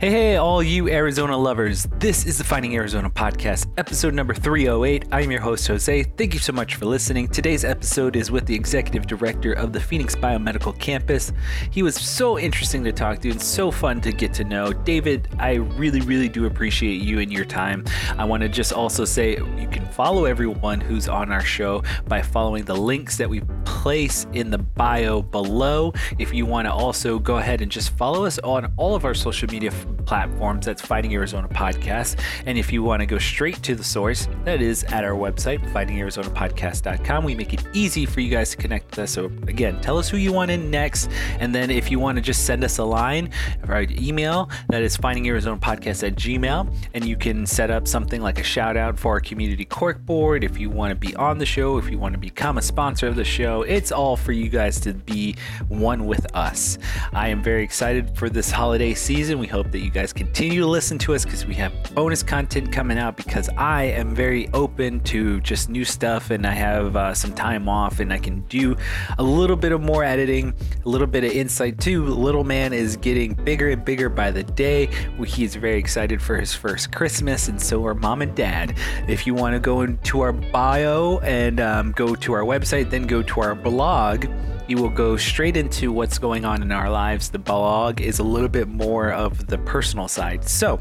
Hey, hey, all you Arizona lovers. This is the Finding Arizona podcast, episode number 308. I'm your host, Jose. Thank you so much for listening. Today's episode is with the executive director of the Phoenix Biomedical Campus. He was so interesting to talk to and so fun to get to know. David, I really, really do appreciate you and your time. I want to just also say you can follow everyone who's on our show by following the links that we place in the bio below. If you want to also go ahead and just follow us on all of our social media platforms. That's Finding Arizona Podcast. And if you want to go straight to the source, that is at our website, findingarizonapodcast.com. We make it easy for you guys to connect with us. So, again, tell us who you want in next. And then if you want to just send us a line, our email, that is findingarizonapodcast at gmail. And you can set up something like a shout out for our community cork board. If you want to be on the show, if you want to become a sponsor of the show, it's all for you guys to be one with us. I am very excited for this holiday season. We hope that that you guys continue to listen to us because we have bonus content coming out because I am very open to just new stuff and I have uh, some time off and I can do a little bit of more editing, a little bit of insight too. Little man is getting bigger and bigger by the day. He's very excited for his first Christmas and so are mom and dad. If you want to go into our bio and um, go to our website, then go to our blog you will go straight into what's going on in our lives. The blog is a little bit more of the personal side. So,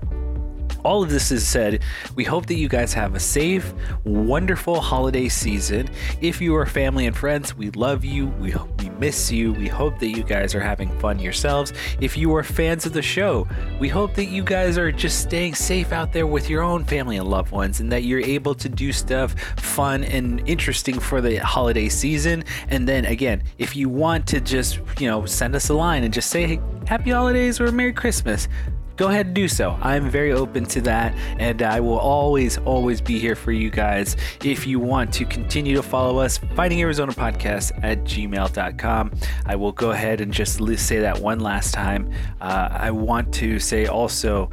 all of this is said, we hope that you guys have a safe, wonderful holiday season. If you are family and friends, we love you. We, we miss you. We hope that you guys are having fun yourselves. If you are fans of the show, we hope that you guys are just staying safe out there with your own family and loved ones and that you're able to do stuff fun and interesting for the holiday season. And then again, if you want to just, you know, send us a line and just say, hey, happy holidays or Merry Christmas go ahead and do so. I'm very open to that, and I will always, always be here for you guys. If you want to continue to follow us, Finding Arizona Podcast at gmail.com. I will go ahead and just say that one last time. Uh, I want to say also,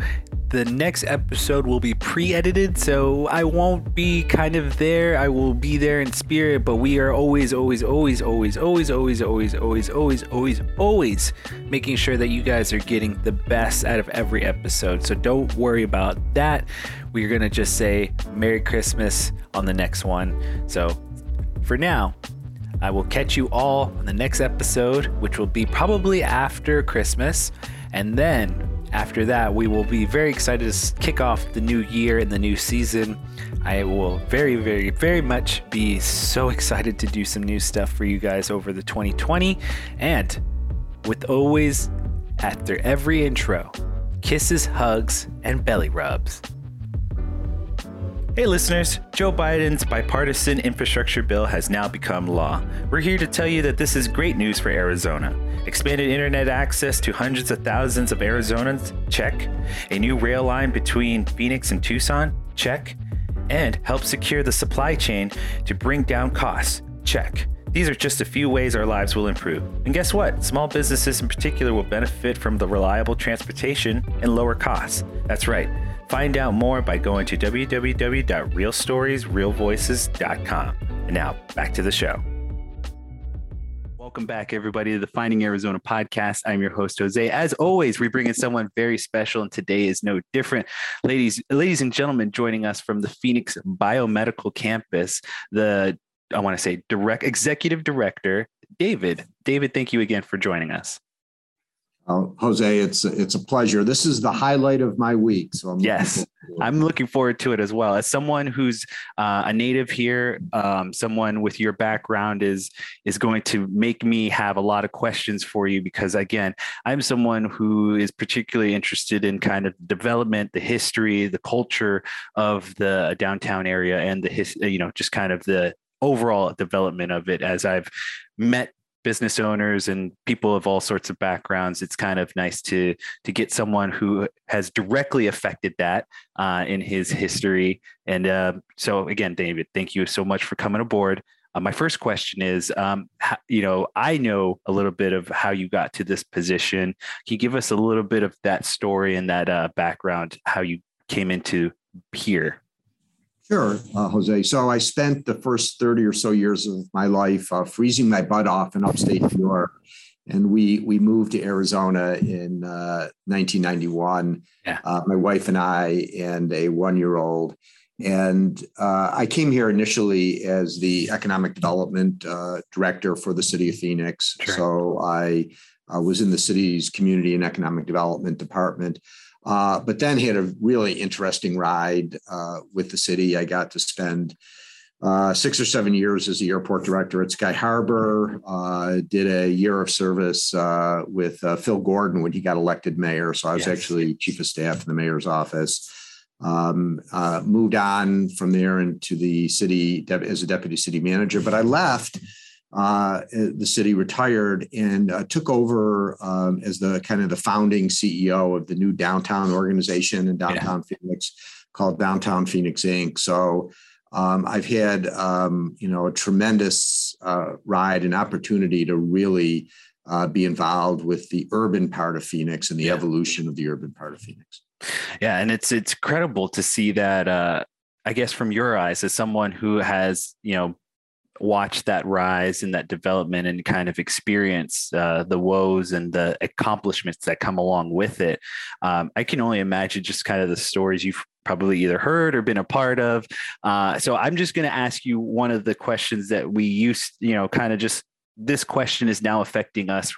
the next episode will be pre-edited so i won't be kind of there i will be there in spirit but we are always always always always always always always always always always always making sure that you guys are getting the best out of every episode so don't worry about that we're gonna just say merry christmas on the next one so for now I will catch you all on the next episode, which will be probably after Christmas. And then after that, we will be very excited to kick off the new year and the new season. I will very, very, very much be so excited to do some new stuff for you guys over the 2020. And with always, after every intro, kisses, hugs, and belly rubs. Hey listeners, Joe Biden's bipartisan infrastructure bill has now become law. We're here to tell you that this is great news for Arizona. Expanded internet access to hundreds of thousands of Arizonans? Check. A new rail line between Phoenix and Tucson? Check. And help secure the supply chain to bring down costs? Check. These are just a few ways our lives will improve. And guess what? Small businesses in particular will benefit from the reliable transportation and lower costs. That's right. Find out more by going to www.realstoriesrealvoices.com. And now back to the show. Welcome back, everybody, to the Finding Arizona podcast. I'm your host, Jose. As always, we bring in someone very special, and today is no different. Ladies, ladies and gentlemen, joining us from the Phoenix Biomedical Campus, the I want to say direct executive director, David. David, thank you again for joining us. Uh, Jose, it's it's a pleasure. This is the highlight of my week. So I'm yes, I'm looking forward to it as well. As someone who's uh, a native here, um, someone with your background is is going to make me have a lot of questions for you because again, I'm someone who is particularly interested in kind of development, the history, the culture of the downtown area, and the his, you know just kind of the overall development of it as I've met business owners and people of all sorts of backgrounds it's kind of nice to to get someone who has directly affected that uh, in his history. And uh, so again david thank you so much for coming aboard. Uh, my first question is um, how, you know i know a little bit of how you got to this position. Can you give us a little bit of that story and that uh, background how you came into here Sure, uh, Jose. So I spent the first 30 or so years of my life uh, freezing my butt off in upstate New York and we we moved to Arizona in uh, 1991. Yeah. Uh, my wife and I and a one year old, and uh, I came here initially as the economic development uh, director for the city of Phoenix. Sure. So I was in the city's community and economic development department. Uh, but then had a really interesting ride uh, with the city. I got to spend uh, six or seven years as the airport director at Sky Harbor. Uh, did a year of service uh, with uh, Phil Gordon when he got elected mayor. So I was yes. actually chief of staff in the mayor's office. Um, uh, moved on from there into the city as a deputy city manager, but I left. Uh, the city retired and took over um, as the kind of the founding CEO of the new downtown organization in downtown yeah. Phoenix called Downtown Phoenix Inc. So um, I've had um, you know a tremendous uh, ride and opportunity to really uh, be involved with the urban part of Phoenix and the yeah. evolution of the urban part of Phoenix. Yeah, and it's it's credible to see that. Uh, I guess from your eyes, as someone who has you know watch that rise and that development and kind of experience uh, the woes and the accomplishments that come along with it. Um, I can only imagine just kind of the stories you've probably either heard or been a part of. Uh, so I'm just going to ask you one of the questions that we used, you know, kind of just this question is now affecting us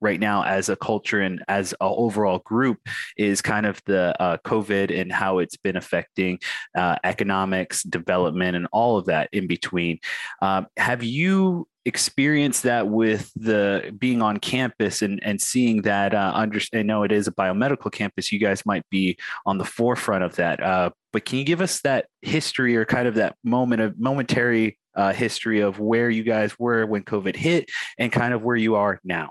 right now as a culture and as an overall group is kind of the uh, COVID and how it's been affecting uh, economics, development, and all of that in between. Um, have you experienced that with the being on campus and, and seeing that uh, under, I know it is a biomedical campus. You guys might be on the forefront of that. Uh, but can you give us that history or kind of that moment of momentary uh, history of where you guys were when COVID hit and kind of where you are now?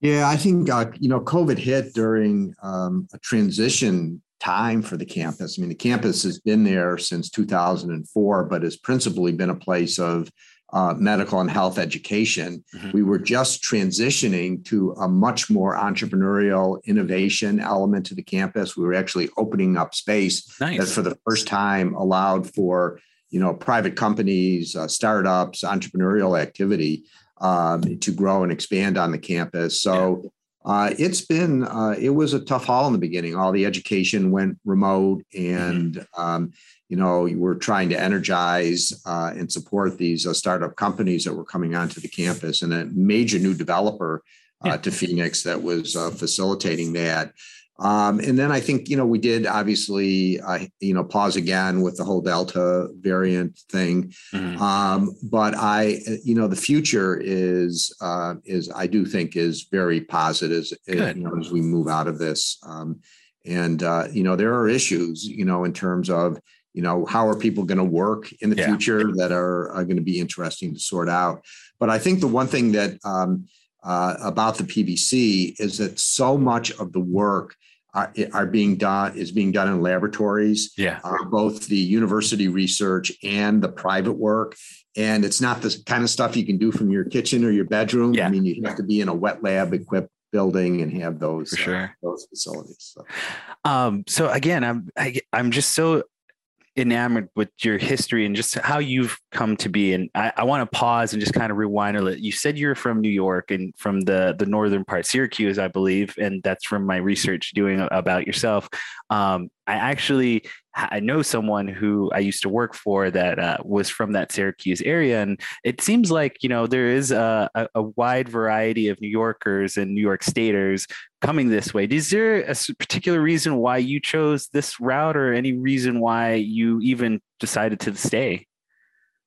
Yeah, I think uh, you know COVID hit during um, a transition time for the campus. I mean, the campus has been there since 2004, but has principally been a place of uh, medical and health education. Mm-hmm. We were just transitioning to a much more entrepreneurial innovation element to the campus. We were actually opening up space nice. that, for the first time, allowed for you know private companies, uh, startups, entrepreneurial activity um, to grow and expand on the campus. So uh, it's been uh, it was a tough haul in the beginning. All the education went remote, and mm-hmm. um, you know we're trying to energize uh, and support these uh, startup companies that were coming onto the campus, and a major new developer uh, yeah. to Phoenix that was uh, facilitating that. Um, and then I think, you know, we did obviously, uh, you know, pause again with the whole Delta variant thing. Mm-hmm. Um, but I, you know, the future is, uh, is I do think is very positive as, you know, as we move out of this. Um, and, uh, you know, there are issues, you know, in terms of, you know, how are people going to work in the yeah. future that are, are going to be interesting to sort out. But I think the one thing that, um, uh, about the PBC is that so much of the work are, are being done is being done in laboratories. Yeah, uh, both the university research and the private work. And it's not the kind of stuff you can do from your kitchen or your bedroom. Yeah. I mean, you have to be in a wet lab equipped building and have those sure. Uh, those facilities. So. Um, so again, I'm I, am i am just so enamored with your history and just how you've come to be. And I, I want to pause and just kind of rewind a little. You said you're from New York and from the the northern part, Syracuse, I believe, and that's from my research doing about yourself. Um, I actually I know someone who I used to work for that uh, was from that Syracuse area, and it seems like you know there is a, a, a, wide variety of New Yorkers and New York Staters coming this way. Is there a particular reason why you chose this route, or any reason why you even decided to stay?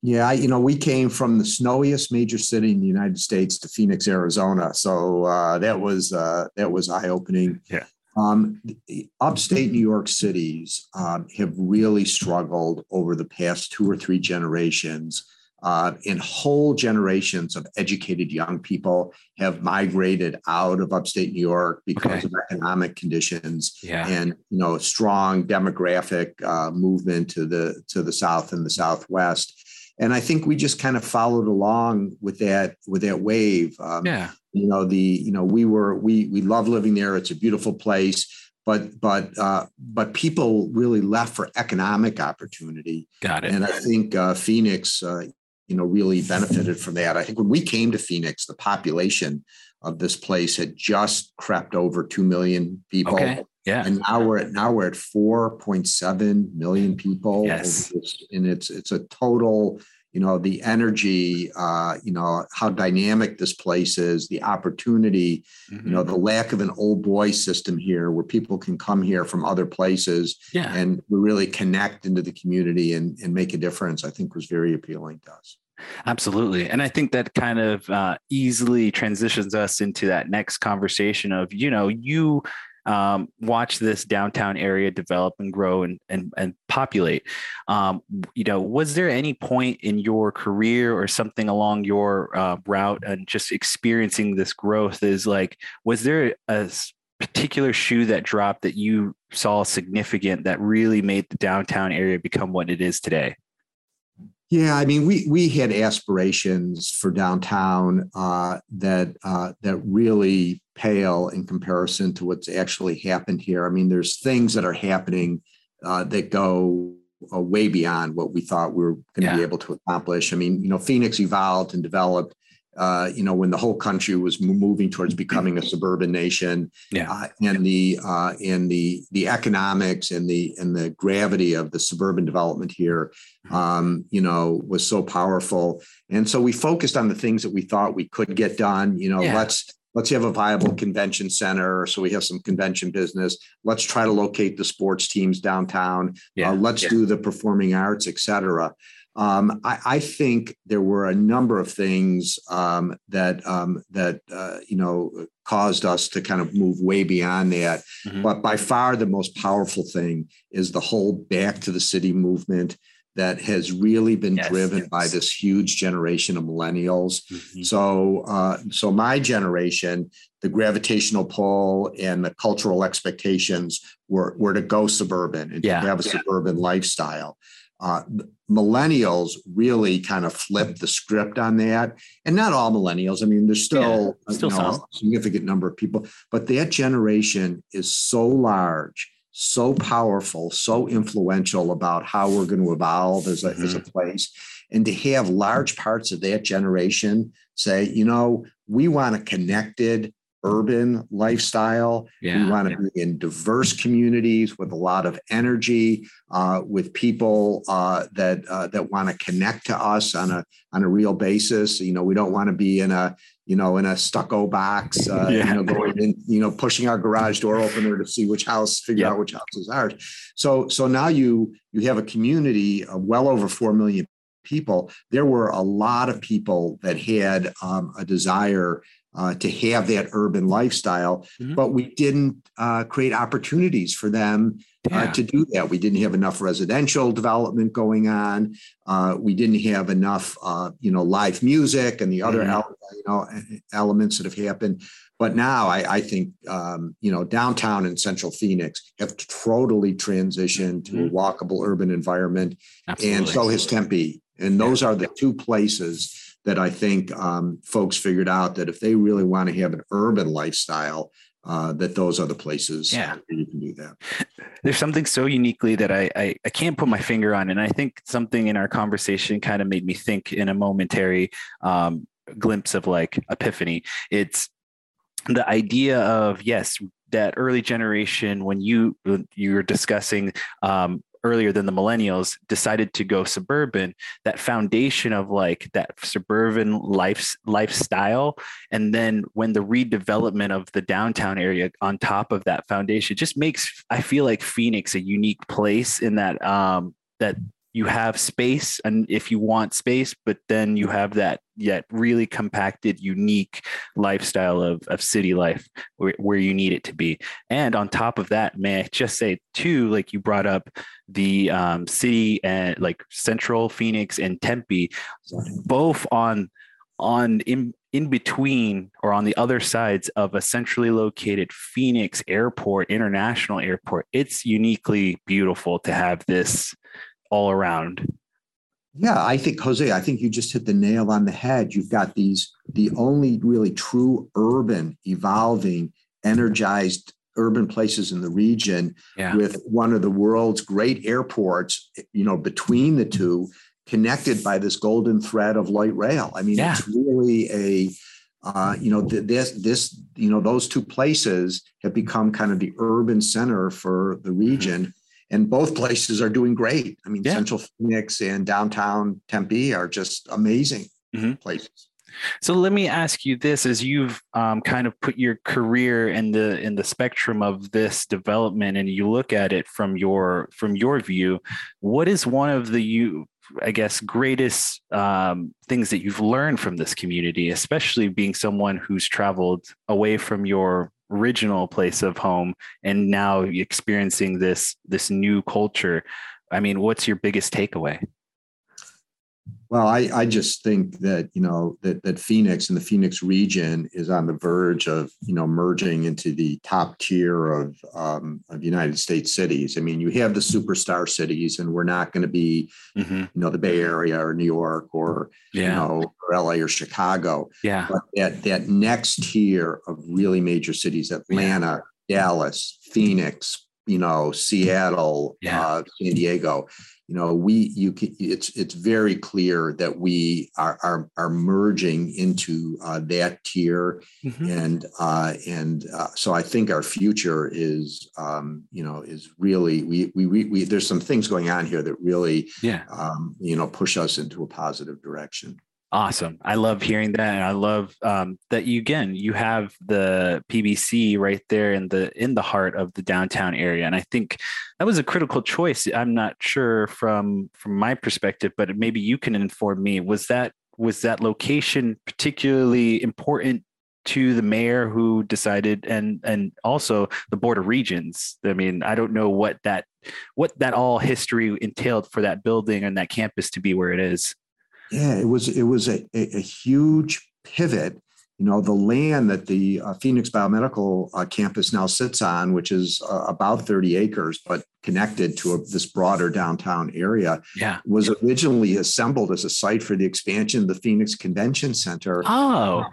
Yeah, I, you know, we came from the snowiest major city in the United States to Phoenix, Arizona, so uh, that was uh, that was eye opening. Yeah. Um, upstate New York cities um, have really struggled over the past two or three generations. Uh, and whole generations of educated young people have migrated out of upstate New York because okay. of economic conditions yeah. and you know strong demographic uh, movement to the to the south and the southwest and I think we just kind of followed along with that with that wave. Um, yeah, you know the you know we were we we love living there. It's a beautiful place, but but uh, but people really left for economic opportunity. Got it. And I think uh, Phoenix, uh, you know, really benefited from that. I think when we came to Phoenix, the population of this place had just crept over 2 million people. Okay. Yeah. And now we're at now we're at 4.7 million people. Yes. And it's it's a total, you know, the energy, uh, you know, how dynamic this place is, the opportunity, Mhm. you know, the lack of an old boy system here where people can come here from other places yeah. and we really connect into the community and, and make a difference, I think was very appealing to us. Absolutely. And I think that kind of uh, easily transitions us into that next conversation of, you know, you um, watch this downtown area develop and grow and, and, and populate. Um, you know, was there any point in your career or something along your uh, route and just experiencing this growth is like, was there a particular shoe that dropped that you saw significant that really made the downtown area become what it is today? Yeah, I mean, we we had aspirations for downtown uh, that uh, that really pale in comparison to what's actually happened here. I mean, there's things that are happening uh, that go uh, way beyond what we thought we were going to Yeah. be able to accomplish. I mean, you know, Phoenix evolved and developed. Uh, you know, when the whole country was moving towards becoming a suburban nation, Yeah. uh, and the uh, and the the economics and the and the gravity of the suburban development here, um, you know, was so powerful. And so we focused on the things that we thought we could get done. You know, Yeah. let's let's have a viable convention center so we have some convention business. Let's try to locate the sports teams downtown. Yeah. Uh, let's do the performing arts, et cetera. Um, I, I think there were a number of things um, that um, that uh, you know caused us to kind of move way beyond that. Mhm. But by far, the most powerful thing is the whole back to the city movement that has really been Yes, driven by this huge generation of millennials. Mhm. So, uh, so my generation, the gravitational pull and the cultural expectations were were to go suburban and Yeah, to have a yeah. suburban lifestyle. Uh, millennials really kind of flipped the script on that, and not all millennials. I mean, there's still, Yeah, still you know, a significant number of people, but that generation is so large, so powerful, so influential about how we're going to evolve as a, as a Mm-hmm. place. And to have large parts of that generation say, you know, we want a connected urban lifestyle. Yeah. We want to be in diverse communities with a lot of energy, uh, with people uh, that uh, that want to connect to us on a on a real basis. You know, we don't want to be in a you know in a stucco box. Uh, Yeah. You know, going in, you know, pushing our garage door opener to see which house, figure out which house is ours. So so now you you have a community of well over four million people. There were a lot of people that had um, a desire uh, to have that urban lifestyle, Mhm. but we didn't uh, create opportunities for them uh, to do that. We didn't have enough residential development going on. Uh, we didn't have enough, uh, you know, live music and the other, Mhm. el- you know, elements that have happened. But now I, I think, um, you know, downtown and central Phoenix have totally transitioned to a walkable urban environment and so has Tempe. And those are the two places that I think um, folks figured out that if they really want to have an urban lifestyle, uh, that those are the places Yeah. you can do that. there's something so uniquely that I, I I can't put my finger on, and I think something in our conversation kind of made me think in a momentary um, glimpse of like epiphany. It's the idea of yes, that early generation when you you were discussing um, earlier than the millennials decided to go suburban that foundation of like that suburban life lifestyle and then when the redevelopment of the downtown area on top of that foundation just makes i feel like phoenix a unique place in that um that you have space and if you want space but then you have that yet really compacted unique lifestyle of, of city life where, where you need it to be and on top of that may i just say too like you brought up the um, city and like central phoenix and tempe both on on in in between or on the other sides of a centrally located Phoenix Airport, International Airport. It's uniquely beautiful to have this all around. Yeah, I think Jose, I think you just hit the nail on the head. You've got these the only really true urban, evolving, energized urban places in the region Yeah. with one of the world's great airports, you know, between the two connected by this golden thread of light rail. I mean, Yeah. it's really a uh, you know th- this this you know those two places have become kind of the urban center for the region. And both places are doing great. I mean, Yeah. Central Phoenix and downtown Tempe are just amazing Mhm. places. So let me ask you this: as you've um, kind of put your career in the in the spectrum of this development, and you look at it from your from your view, what is one of the you I guess greatest um, things that you've learned from this community, especially being someone who's traveled away from your original place of home and now experiencing this this new culture. I mean, what's your biggest takeaway? Well, I, I just think that, you know, that, that Phoenix and the Phoenix region is on the verge of, you know, merging into the top tier of, um, of United States cities. I mean, you have the superstar cities and we're not going to be, Mm-hmm. you know, the Bay Area or New York or, you know, or LA or Chicago. yeah, But that, that next tier of really major cities, Atlanta, Dallas, Phoenix, you know, Seattle, Yeah. uh, San Diego, you know, we, you can, it's, it's very clear that we are, are, are merging into uh, that tier. Mhm. And, uh, and uh, so I think our future is, um, you know, is really, we, we, we, we, there's some things going on here that really, yeah. um, you know, push us into a positive direction. Awesome. I love hearing that. And I love um, that you again you have the PBC right there in the in the heart of the downtown area. And I think that was a critical choice. I'm not sure from from my perspective, but maybe you can inform me. Was that was that location particularly important to the mayor who decided and and also the board of regents? I mean, I don't know what that what that all history entailed for that building and that campus to be where it is. Yeah, it was it was a, a, a huge pivot. You know, the land that the uh, Phoenix Biomedical uh, campus now sits on, which is uh, about 30 acres, but connected to a, this broader downtown area, Yeah. was originally assembled as a site for the expansion of the Phoenix Convention Center. Oh,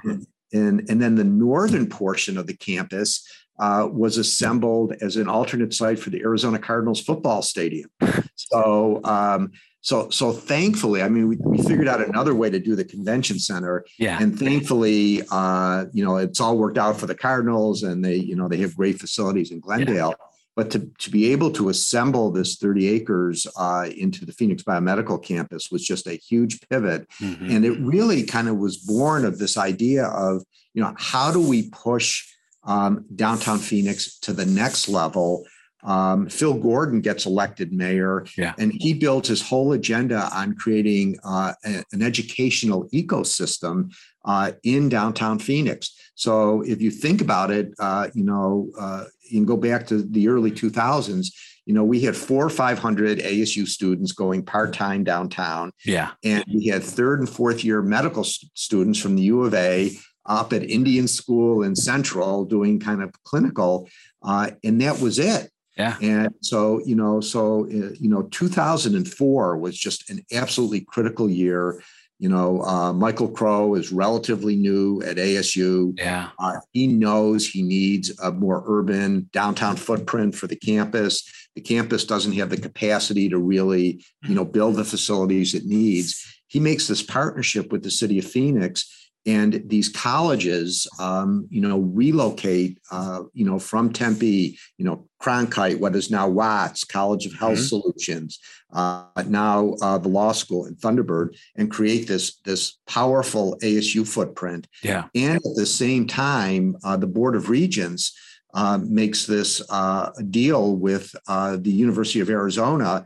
And, and then the northern portion of the campus uh, was assembled as an alternate site for the Arizona Cardinals football stadium. So, um, so, so thankfully, I mean, we, we figured out another way to do the convention center, yeah. and thankfully, uh, you know, it's all worked out for the Cardinals, and they, you know, they have great facilities in Glendale. But to, to be able to assemble this 30 acres uh, into the Phoenix Biomedical campus was just a huge pivot. Mhm. And it really kind of was born of this idea of, you know, how do we push um, downtown Phoenix to the next level? Um, Phil Gordon gets elected mayor, Yeah. and he built his whole agenda on creating uh, a- an educational ecosystem uh, in downtown Phoenix. So if you think about it, uh, you know, uh, you can go back to the early 2000s. You know, we had four or 500 ASU students going part time downtown. Yeah. And we had third and fourth year medical students from the U of A up at Indian School in Central doing kind of clinical. Uh, and that was it. Yeah. And so, you know, so, uh, you know, 2004 was just an absolutely critical year. You know, uh, Michael Crow is relatively new at ASU. Yeah. Uh, he knows he needs a more urban downtown footprint for the campus. The campus doesn't have the capacity to really, you know, build the facilities it needs. He makes this partnership with the city of Phoenix, and these colleges, um, you know, relocate, uh, you know, from Tempe, you know, Cronkite, what is now Watts College of Health Mhm. Solutions, uh, now uh, the law school in Thunderbird, and create this this powerful ASU footprint. Yeah. And at the same time, uh, the Board of Regents uh, makes this uh, deal with uh, the University of Arizona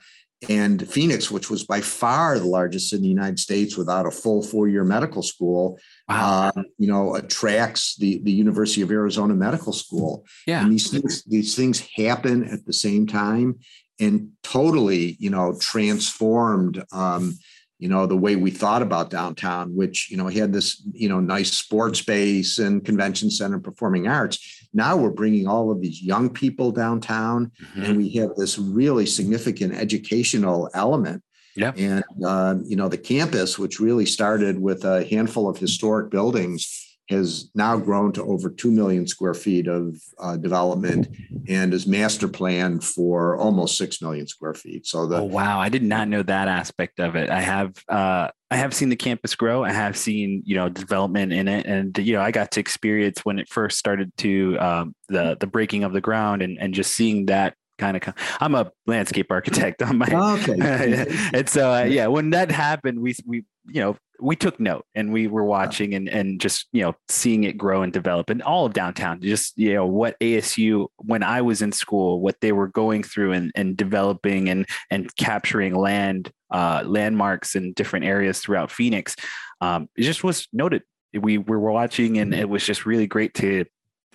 and Phoenix, which was by far the largest in the United States without a full four-year medical school. Wow. Um, you know, attracts the the University of Arizona Medical School. yeah. And these things these things happen at the same time and totally, you know, transformed um, you know, the way we thought about downtown, which, you know, had this, you know, nice sports space and convention center performing arts. Now we're bringing all of these young people downtown Mhm. and we have this really significant educational element. Yep. And, uh, you know, the campus, which really started with a handful of historic buildings, has now grown to over 2 million square feet of uh, development and is master planned for almost 6 million square feet. So the oh, wow, I did not know that aspect of it. I have uh, I have seen the campus grow. I have seen you know development in it, and you know I got to experience when it first started to um, the the breaking of the ground and and just seeing that kind of i'm a landscape architect on my okay and so uh, yeah when that happened we we you know we took note and we were watching and and just you know seeing it grow and develop and all of downtown just you know what asu when i was in school what they were going through and, and developing and and capturing land uh, landmarks in different areas throughout phoenix um, it just was noted. We were watching and it was just really great to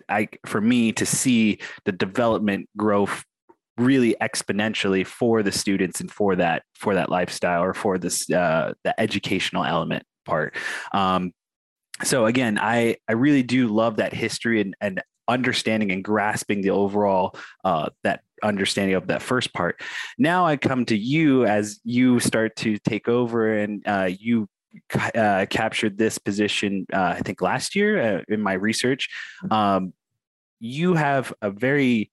I for me to see the development growth really exponentially for the students and for that for that lifestyle or for this uh, the educational element part. Um, so again, I I really do love that history and, and understanding and grasping the overall uh, that understanding of that first part. Now I come to you as you start to take over and uh, you uh, captured this position, uh, I think last year uh, in my research. Um, you have a very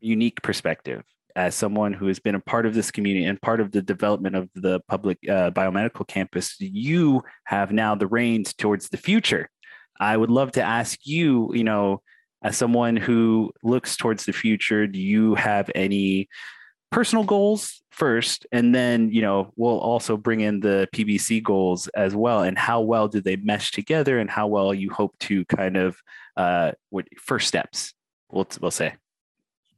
unique perspective as someone who has been a part of this community and part of the development of the public uh, biomedical campus, you have now the reins towards the future. I would love to ask you, you know, as someone who looks towards the future, do you have any personal goals first? And then, you know, we'll also bring in the PBC goals as well. And how well do they mesh together and how well you hope to kind of, uh, what first steps, we'll, we'll say.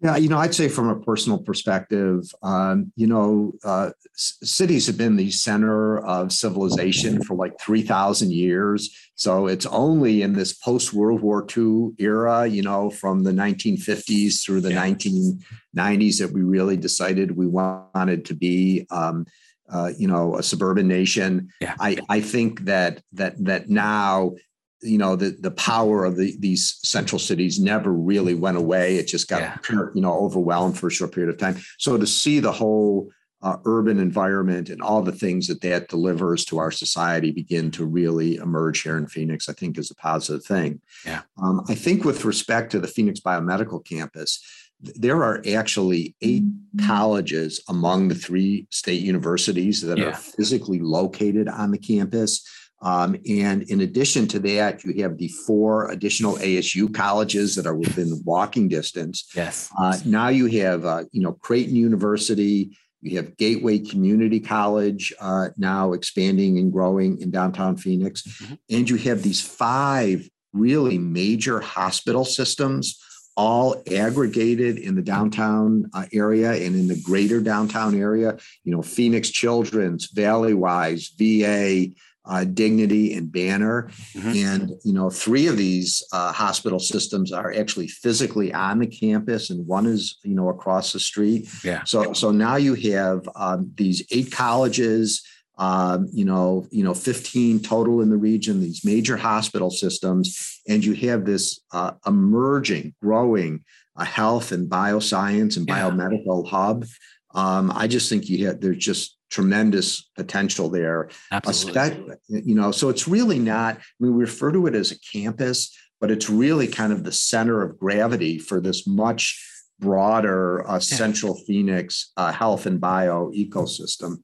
Yeah, you know, I'd say from a personal perspective, um, you know, uh, cities have been the center of civilization for like 3,000 years. So it's only in this post World War II era, you know, from the 1950s through the yeah. 1990s that we really decided we wanted to be. Um, uh, you know, a suburban nation. Yeah. I, I think that that that now you know the the power of the, these central cities never really went away. It just got yeah. you know overwhelmed for a short period of time. So to see the whole uh, urban environment and all the things that that delivers to our society begin to really emerge here in phoenix i think is a positive thing. Yeah. Um, i think with respect to the phoenix biomedical campus there are actually eight colleges among the three state universities that yeah. are physically located on the campus um, and in addition to that, you have the four additional ASU colleges that are within walking distance. Yes. Uh, now you have, uh, you know, Creighton University. You have Gateway Community College uh, now expanding and growing in downtown Phoenix, mm-hmm. and you have these five really major hospital systems all aggregated in the downtown uh, area and in the greater downtown area. You know, Phoenix Children's, Valleywise, VA, uh, Dignity and Banner. Mm-hmm. And, you know, three of these uh, hospital systems are actually physically on the campus and one is, you know, across the street. Yeah. So, so now you have um, these eight colleges, um, you know, you know, 15 total in the region, these major hospital systems, and you have this uh, emerging, growing uh, health and bioscience and yeah. biomedical hub. Um, I just think you have, there's just tremendous potential there. Absolutely. You know, so it's really not, I mean, we refer to it as a campus, but it's really kind of the center of gravity for this much broader uh, central Phoenix uh, health and bio ecosystem.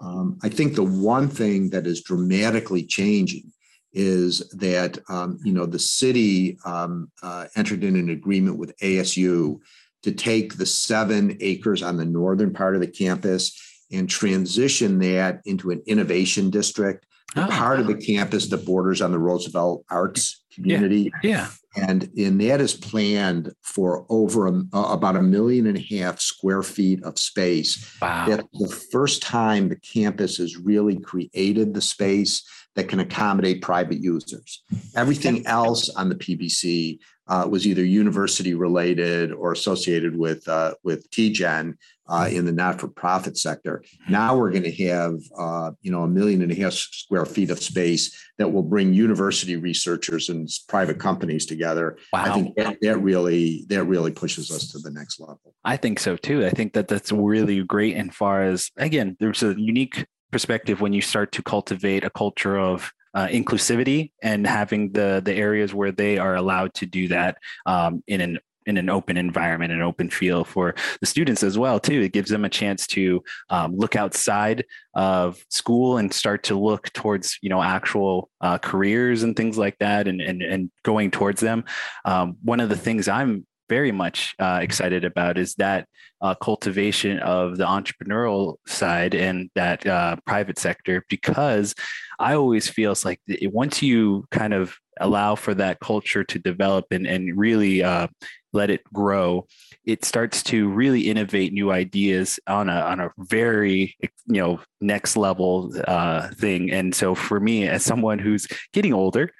Um, I think the one thing that is dramatically changing is that um, you know the city um, uh, entered in an agreement with ASU to take the seven acres on the northern part of the campus and transition that into an innovation district, oh, part of the campus that borders on the Roosevelt Arts community. Yeah. yeah. And, and that is planned for over a, about a million and a half square feet of space. Wow. That's the first time the campus has really created the space that can accommodate private users. Everything else on the PBC uh, was either university related or associated with uh, with TGen uh, in the not-for-profit sector. Now we're going to have uh, you know a million and a half square feet of space that will bring university researchers and private companies together. Wow. I think that, that really that really pushes us to the next level. I think so too. I think that that's really great. And far as again, there's a unique perspective when you start to cultivate a culture of uh, inclusivity and having the the areas where they are allowed to do that um, in an in an open environment, an open feel for the students as well too. It gives them a chance to um, look outside of school and start to look towards you know actual uh, careers and things like that, and and and going towards them. Um, one of the things I'm very much uh, excited about is that uh, cultivation of the entrepreneurial side and that uh, private sector because I always feels like once you kind of allow for that culture to develop and, and really uh, let it grow, it starts to really innovate new ideas on a on a very you know next level uh, thing. And so for me, as someone who's getting older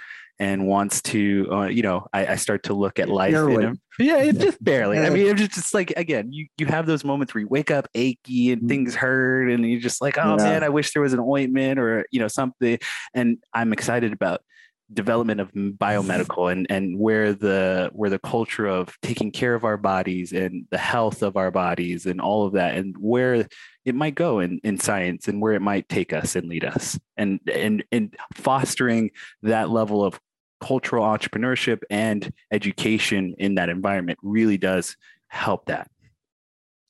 and wants to, uh, you know, I, I, start to look at life. A, yeah, just barely. I mean, it's just, just like again, you you have those moments where you wake up achy and mm-hmm. things hurt, and you're just like, oh yeah. man, I wish there was an ointment or you know something. And I'm excited about development of biomedical and and where the where the culture of taking care of our bodies and the health of our bodies and all of that and where it might go in, in science and where it might take us and lead us and and and fostering that level of cultural entrepreneurship and education in that environment really does help that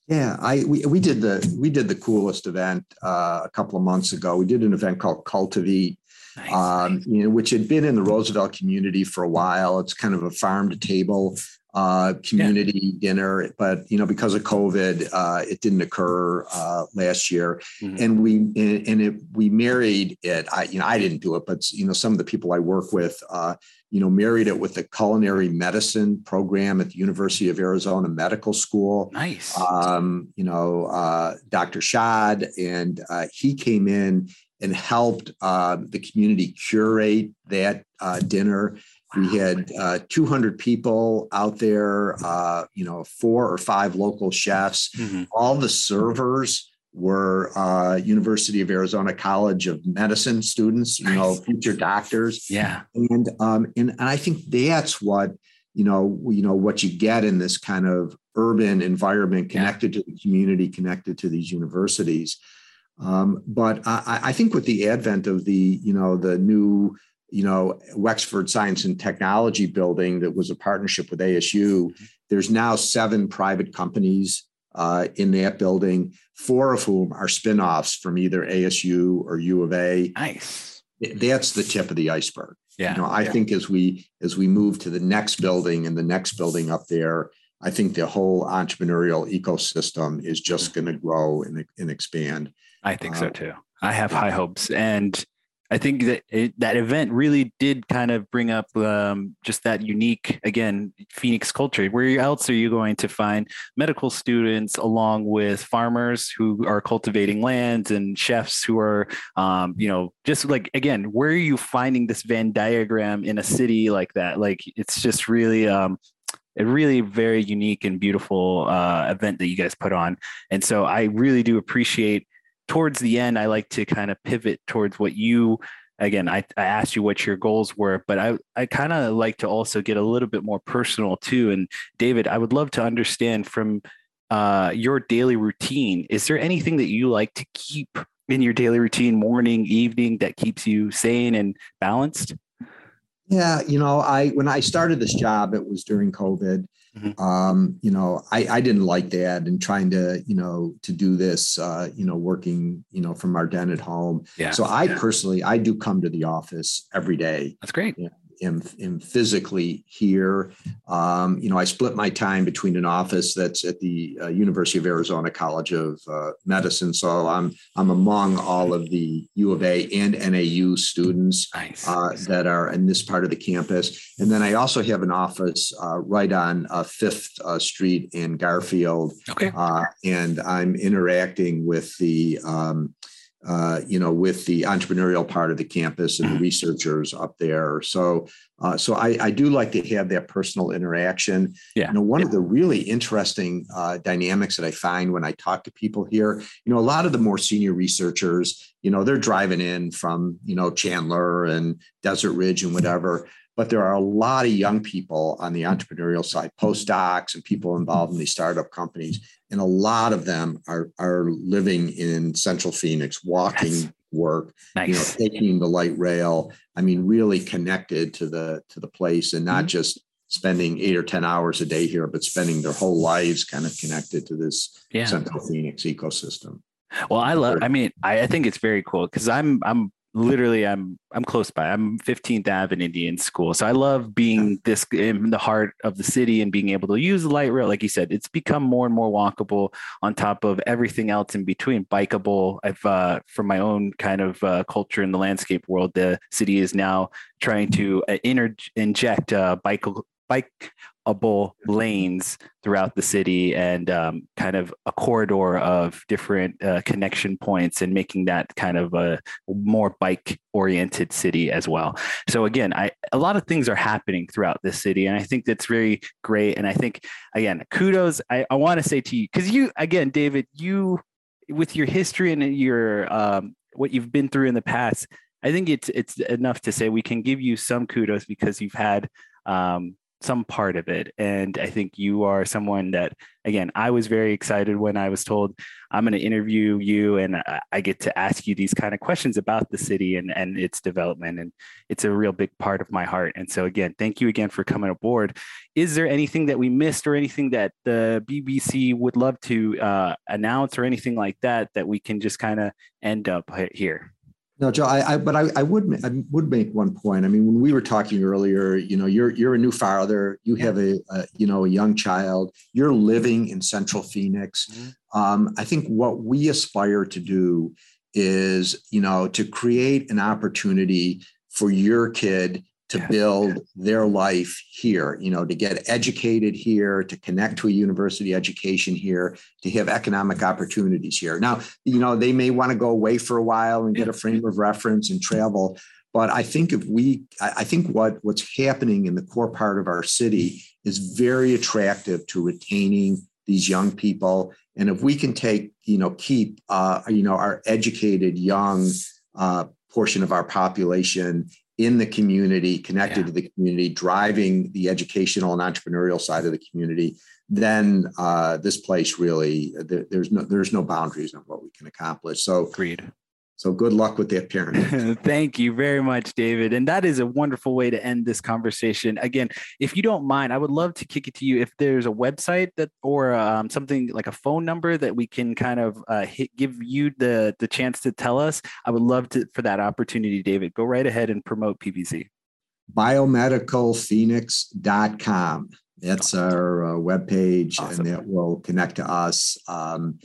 yeah, I we, we did the we did the coolest event uh, a couple of months ago. We did an event called Cultivate, Nice. Um, you know, which had been in the Roosevelt community for a while. It's kind of a farm to table uh, community yeah. dinner, but you know, because of COVID, uh, it didn't occur uh, last year, mm-hmm. and we and it we married it. I you know I didn't do it, but you know some of the people I work with, uh, you know, married it with the culinary medicine program at the University of Arizona Medical School. Nice. Um, you know, uh, Dr. Shad, and uh, he came in and helped uh, the community curate that uh, dinner. We had uh, 200 people out there, uh, you know, four or five local chefs. Mm-hmm. All the servers were uh, University of Arizona College of Medicine students, you know, future doctors. Yeah. And, um, and, and I think that's what, you know, you know, what you get in this kind of urban environment connected yeah. to the community, connected to these universities. Um, but I, I, think with the advent of the, you know, the new, you know, Wexford Science and Technology building that was a partnership with ASU, mm-hmm. there's now seven private companies uh, in that building, four of whom are spinoffs from either ASU or U of A. Nice. That's the tip of the iceberg. Yeah. You know, I yeah. think as we as we move to the next building and the next building up there, I think the whole entrepreneurial ecosystem is just mm-hmm. going to grow and, and expand. I think so uh, too. I have high hopes, and I think that it, that event really did kind of bring up um, just that unique, again, Phoenix culture. Where else are you going to find medical students along with farmers who are cultivating lands and chefs who are, um, you know, just like again, where are you finding this Venn diagram in a city like that? Like it's just really um, a really very unique and beautiful uh, event that you guys put on. And so I really do appreciate towards the end, I like to kind of pivot towards what you again I, I asked you what your goals were but i, I kind of like to also get a little bit more personal too. And david i would love to understand from uh, your daily routine is there anything that you like to keep in your daily routine morning evening that keeps you sane and balanced? Yeah you know i when i started this job it was during covid Mm-hmm. Um, you know, I, I didn't like that and trying to, you know, to do this, uh, you know, working, you know, from our den at home. Yeah. So I yeah. personally, I do come to the office every day. That's great. Yeah am, am physically here. Um, you know, I split my time between an office that's at the uh, University of Arizona College of uh, Medicine, so I'm I'm among all of the U of A and NAU students nice. uh, that are in this part of the campus, and then I also have an office uh, right on uh, Fifth uh, Street in Garfield. Okay, and I'm interacting with the um, uh, you know, with the entrepreneurial part of the campus and the mm-hmm. researchers up there. So, uh, so I, I, do like to have that personal interaction. Yeah. You know, one yeah. of the really interesting uh, dynamics that I find when I talk to people here, you know, a lot of the more senior researchers, you know, they're driving in from, you know, Chandler and Desert Ridge and whatever but there are a lot of young people on the entrepreneurial side, postdocs and people involved in these startup companies. And a lot of them are, are living in central Phoenix, walking, yes. work. Nice. You know, taking the light rail. I mean, really connected to the to the place, and not mm-hmm. just spending eight or ten hours a day here, but spending their whole lives kind of connected to this yeah. Central Phoenix ecosystem. Well, I love. I mean, I, I think it's very cool because I'm I'm literally I'm I'm close by. I'm 15th Ave in Indian School, so I love being this in the heart of the city and being able to use the light rail. Like you said, it's become more and more walkable. On top of everything else in between, bikeable. I've uh, from my own kind of uh, culture in the landscape world, the city is now trying to uh, inter- inject uh, bike bikeable lanes throughout the city and um, kind of a corridor of different uh, connection points and making that kind of a more bike oriented city as well. So again, I a lot of things are happening throughout this city, and I think that's very great. And I think again, kudos. I, I want to say to you because you again, David, you with your history and your um, what you've been through in the past. I think it's it's enough to say we can give you some kudos because you've had um, some part of it. And I think you are someone that, again, I was very excited when I was told I'm going to interview you and I get to ask you these kind of questions about the city and, and its development. And it's a real big part of my heart. And so, again, thank you again for coming aboard. Is there anything that we missed or anything that the PBC would love to uh, announce or anything like that that we can just kind of end up here? No, Joe, I, I but I, I would I would make one point. I mean, when we were talking earlier, you know, you're you're a new father, you have a, a you know a young child, you're living in Central Phoenix. Mm-hmm. Um, I think what we aspire to do is, you know, to create an opportunity for your kid to build their life here, you know, to get educated here, to connect to a university education here, to have economic opportunities here. Now, you know, they may want to go away for a while and get a frame of reference and travel. But I think if we, I think what what's happening in the core part of our city is very attractive to retaining these young people. And if we can take, you know, keep, uh, you know, our educated young uh, portion of our population in the community, connected yeah. to the community, driving the educational and entrepreneurial side of the community, then uh, this place really there, there's no there's no boundaries on what we can accomplish. So agreed. So good luck with that parent. Thank you very much, David. And that is a wonderful way to end this conversation. Again, if you don't mind, I would love to kick it to you if there's a website that or um, something like a phone number that we can kind of uh, hit, give you the the chance to tell us. I would love to for that opportunity, David. Go right ahead and promote PBC. Biomedicalphoenix.com. That's our uh, webpage, awesome. and that will connect to us. Um,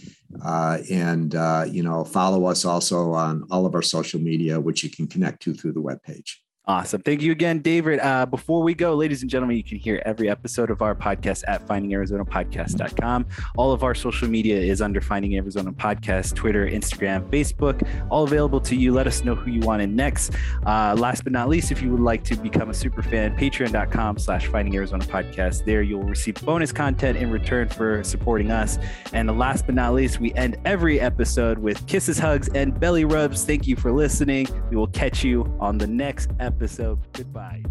uh, and uh, you know, follow us also on all of our social media, which you can connect to through the webpage. Awesome. Thank you again, David. Uh, before we go, ladies and gentlemen, you can hear every episode of our podcast at findingarizonapodcast.com. All of our social media is under Finding Arizona Podcast, Twitter, Instagram, Facebook, all available to you. Let us know who you want in next. Uh, last but not least, if you would like to become a super fan, patreon.com slash Finding Arizona Podcast. There you'll receive bonus content in return for supporting us. And last but not least, we end every episode with kisses, hugs, and belly rubs. Thank you for listening. We will catch you on the next episode episode. Goodbye.